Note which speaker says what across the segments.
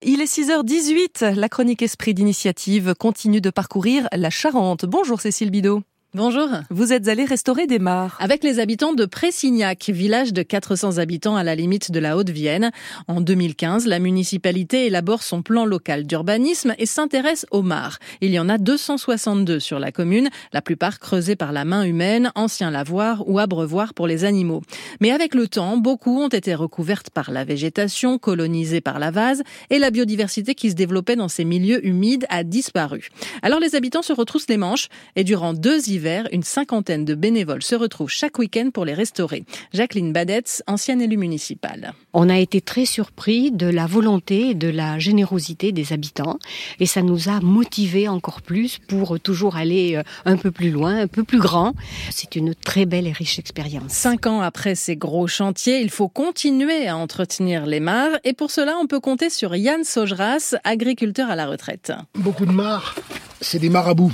Speaker 1: Il est 6h18, la chronique Esprit d'initiative continue de parcourir la Charente. Bonjour Cécile Bidot.
Speaker 2: Bonjour.
Speaker 1: Vous êtes allé restaurer des mares.
Speaker 2: Avec les habitants de Pressignac, village de 400 habitants à la limite de la Haute-Vienne. En 2015, la municipalité élabore son plan local d'urbanisme et s'intéresse aux mares. Il y en a 262 sur la commune, la plupart creusées par la main humaine, anciens lavoirs ou abreuvoirs pour les animaux. Mais avec le temps, beaucoup ont été recouvertes par la végétation, colonisées par la vase, et la biodiversité qui se développait dans ces milieux humides a disparu. Alors les habitants se retroussent les manches et durant deux hivers, une cinquantaine de bénévoles se retrouvent chaque week-end pour les restaurer. Jacqueline Badetz, ancienne élue municipale.
Speaker 3: On a été très surpris de la volonté et de la générosité des habitants et ça nous a motivés encore plus pour toujours aller euh, un peu plus loin, un peu plus grand. C'est une très belle et riche expérience.
Speaker 2: Cinq ans après ces gros chantiers, il faut continuer à entretenir les mares et pour cela, on peut compter sur Yann Sogeras, agriculteur à la retraite.
Speaker 4: Beaucoup de mares, c'est des marabouts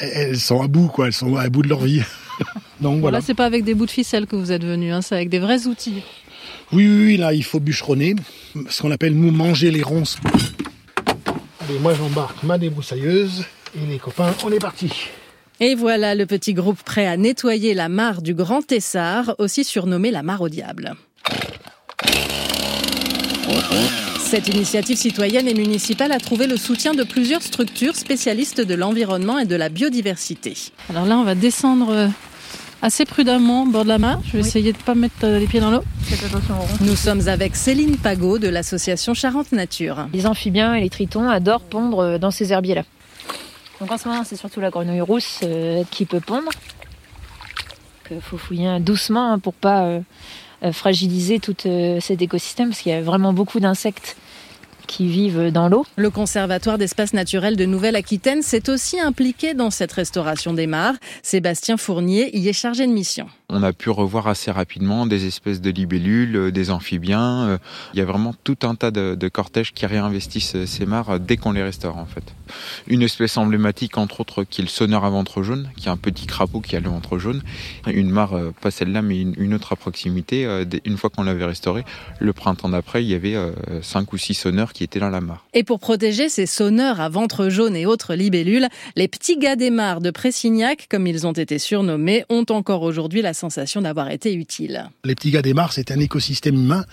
Speaker 4: elles sont à bout, quoi. Elles sont à bout de leur vie.
Speaker 2: Donc voilà. c'est pas avec des bouts de ficelle que vous êtes venu, hein, c'est avec des vrais outils.
Speaker 4: Oui, oui, là, il faut bûcheronner, ce qu'on appelle nous manger les ronces. Allez, moi j'embarque ma débroussailleuse et les copains, on est parti.
Speaker 2: Et voilà le petit groupe prêt à nettoyer la mare du Grand Tessard, aussi surnommée la mare au diable. Cette initiative citoyenne et municipale a trouvé le soutien de plusieurs structures spécialistes de l'environnement et de la biodiversité. Alors là, on va descendre euh, assez prudemment au bord de la mare. Je vais essayer de ne pas mettre euh, les pieds dans l'eau. Nous sommes avec Céline Pagot de l'association Charente Nature.
Speaker 5: Les amphibiens et les tritons adorent pondre euh, dans ces herbiers-là. Donc en ce moment, c'est surtout la grenouille rousse qui peut pondre. Il faut fouiller doucement hein, pour pas fragiliser tout cet écosystème parce qu'il y a vraiment beaucoup d'insectes qui vivent dans l'eau.
Speaker 2: Le Conservatoire d'espaces naturels de Nouvelle-Aquitaine s'est aussi impliqué dans cette restauration des mares. Sébastien Fournier y est chargé de mission
Speaker 6: on a pu revoir assez rapidement des espèces de libellules, euh, des amphibiens. Euh, il y a vraiment tout un tas de, cortèges qui réinvestissent euh, ces mares dès qu'on les restaure en fait. Une espèce emblématique entre autres qui est le sonneur à ventre jaune, qui est un petit crapaud qui a le ventre jaune. Une mare, pas celle-là, mais une autre à proximité. Une fois qu'on l'avait restaurée, le printemps d'après, il y avait cinq ou six sonneurs qui étaient dans la mare.
Speaker 2: Et pour protéger ces sonneurs à ventre jaune et autres libellules, les petits gars des mares de Pressignac, comme ils ont été surnommés, ont encore aujourd'hui la sensation d'avoir été utile.
Speaker 4: Les petits gars des mares, c'est un écosystème humain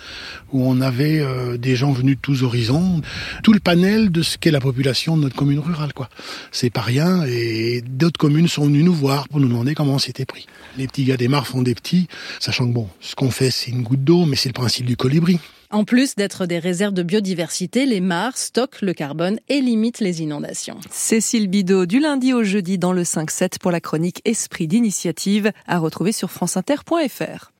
Speaker 4: où on avait euh, des gens venus de tous horizons, tout le panel de ce qu'est la population de notre commune rurale, quoi. C'est pas rien et d'autres communes sont venues nous voir pour nous demander comment on s'était pris. Les petits gars des mares font des petits, sachant que bon, ce qu'on fait, c'est une goutte d'eau, mais c'est le principe du colibri.
Speaker 2: En plus d'être des réserves de biodiversité, les mares stockent le carbone et limitent les inondations.
Speaker 1: Cécile Bidot, du lundi au jeudi dans le 5-7 pour la chronique Esprit d'initiative, à retrouver sur franceinter.fr.